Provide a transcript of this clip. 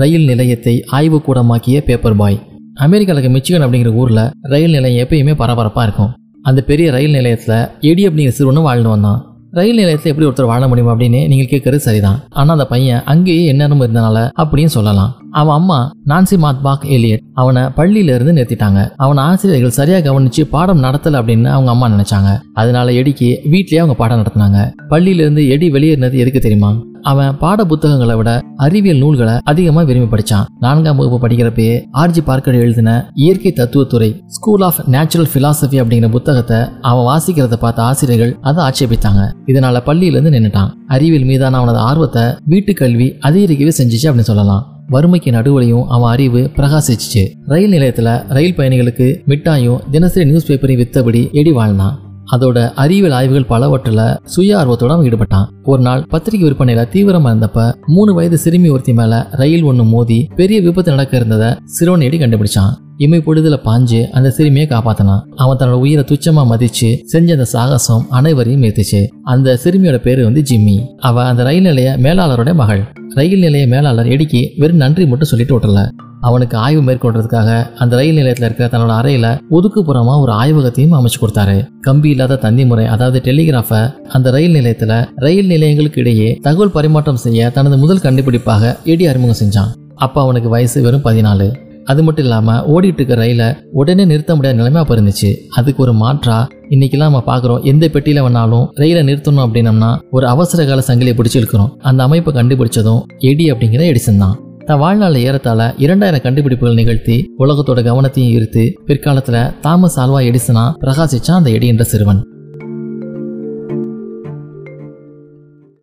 ரயில் நிலையத்தை ஆய்வுக்கூடமாக்கிய பேப்பர் பாய் அமெரிக்காவில் மிச்சிகன் அப்படிங்கிற ஊரில் ரயில் நிலையம் எப்பயுமே பரபரப்பாக இருக்கும். அந்த பெரிய ரயில் நிலையத்தில் எடி அப்படிங்கிற சிறுவனும் வாழ்ந்து வந்தான். ரயில் நிலையத்தில் எப்படி ஒருத்தர் வாழ முடியும் அப்படின்னு நீங்கள் கேட்கறது சரிதான். ஆனால் அந்த பையன் அங்கேயே எந்நேரமும் இருந்தனால அப்படின்னு சொல்லலாம். அவன் அம்மா நான்சி மாத்பாக் எலியட். அவனை பள்ளியிலிருந்து நிறுத்திட்டாங்க. அவன் ஆசிரியர்கள் சரியாக கவனிச்சு பாடம் நடத்தல அப்படின்னு அவங்க அம்மா நினைச்சாங்க. அதனால எடிக்கு வீட்லயே அவங்க பாடம் நடத்தினாங்க. பள்ளியிலிருந்து எடி வெளியேறினது எதுக்கு தெரியுமா? அவன் பாட புத்தகங்களை விட அறிவியல் நூல்களை அதிகமா விரும்பி படிச்சான். நான்காம் வகுப்பு படிக்கிறப்பயே ஆர்ஜி பார்க்கர் எழுதின இயற்கை தத்துவத்துறை ஸ்கூல் ஆஃப் நேச்சுரல் பிலாசபி அப்படிங்கிற புத்தகத்தை அவன் வாசிக்கிறத பார்த்த ஆசிரியர்கள் அதை ஆட்சேபித்தாங்க. இதனால பள்ளியிலிருந்து நின்னுட்டான். அறிவியல் மீதான அவனது ஆர்வத்தை வீட்டு கல்வி அதிகரிக்கவே செஞ்சிச்சு அப்படின்னு சொல்லலாம். வறுமைக்கு நடுவுலையும் அவன் அறிவு பிரகாசிச்சுச்சு. ரயில் நிலையத்துல ரயில் பயணிகளுக்கு மிட்டாயும் தினசரி நியூஸ் பேப்பரையும் வித்தபடி எடி வாழ்ந்தான். அதோட அறிவியல் ஆய்வுகள் பலவற்றில் சுய ஆர்வத்தோட அவன் ஈடுபட்டான். ஒரு நாள் பத்திரிகை விற்பனையில தீவிரமா இருந்தப்ப மூணு வயது சிறுமி ஒருத்தி மேல ரயில் ஒன்று மோதி பெரிய விபத்து நடக்க இருந்ததை சிறுவன் எடி கண்டுபிடிச்சான். இமை பொழுதுல பாஞ்சு அந்த சிறுமியை காப்பாத்தினான். அவன் தன்னோட உயிரை துச்சமா மதிச்சு செஞ்ச அந்த சாகசம் அனைவரையும் ஏத்துச்சு அந்த சிறுமியோட பேரு வந்து ஜிம்மி. அவ அந்த ரயில் நிலைய மேலாளரோட மகள். ரயில் நிலைய மேலாளர் எடிக்கு வெறும் நன்றி மட்டும் சொல்லிட்டு விட்டல அவனுக்கு ஆய்வு மேற்கொள்றதுக்காக அந்த ரயில் நிலையத்தில் இருக்கிற தன்னோட அறையில ஒதுக்குப்புறமா ஒரு ஆய்வகத்தையும் அமைச்சு கொடுத்தாரு. கம்பி இல்லாத தந்தி முறை அதாவது டெலிகிராஃப அந்த ரயில் நிலையத்துல ரயில் நிலையங்களுக்கு இடையே தகவல் பரிமாற்றம் செய்ய தனது முதல் கண்டுபிடிப்பாக எடி அறிமுகம் செஞ்சான். அப்ப அவனுக்கு வயசு வெறும் பதினாலு. அது மட்டும் இல்லாமல் ஓடிட்டு இருக்க ரயில உடனே நிறுத்த முடியாத நிலைமை அப்போ இருந்துச்சு. அதுக்கு ஒரு மாற்றா இன்னைக்கெல்லாம் நம்ம பார்க்குறோம் எந்த பெட்டியில் வேணாலும் ரயிலை நிறுத்தணும் அப்படின்னம்னா ஒரு அவசர கால சங்கிலியை பிடிச்சிருக்கிறோம் அந்த அமைப்பை கண்டுபிடிச்சதும் எடி அப்படிங்கிற எடிசன் தான். தன் வாழ்நாளில் ஏறத்தாழ இரண்டாயிரம் கண்டுபிடிப்புகள் நிகழ்த்தி உலகத்தோட கவனத்தையும் ஈர்த்து பிற்காலத்துல தாமஸ் ஆல்வா எடிசனா பிரகாசிச்சான் அந்த எடி என்ற சிறுவன்.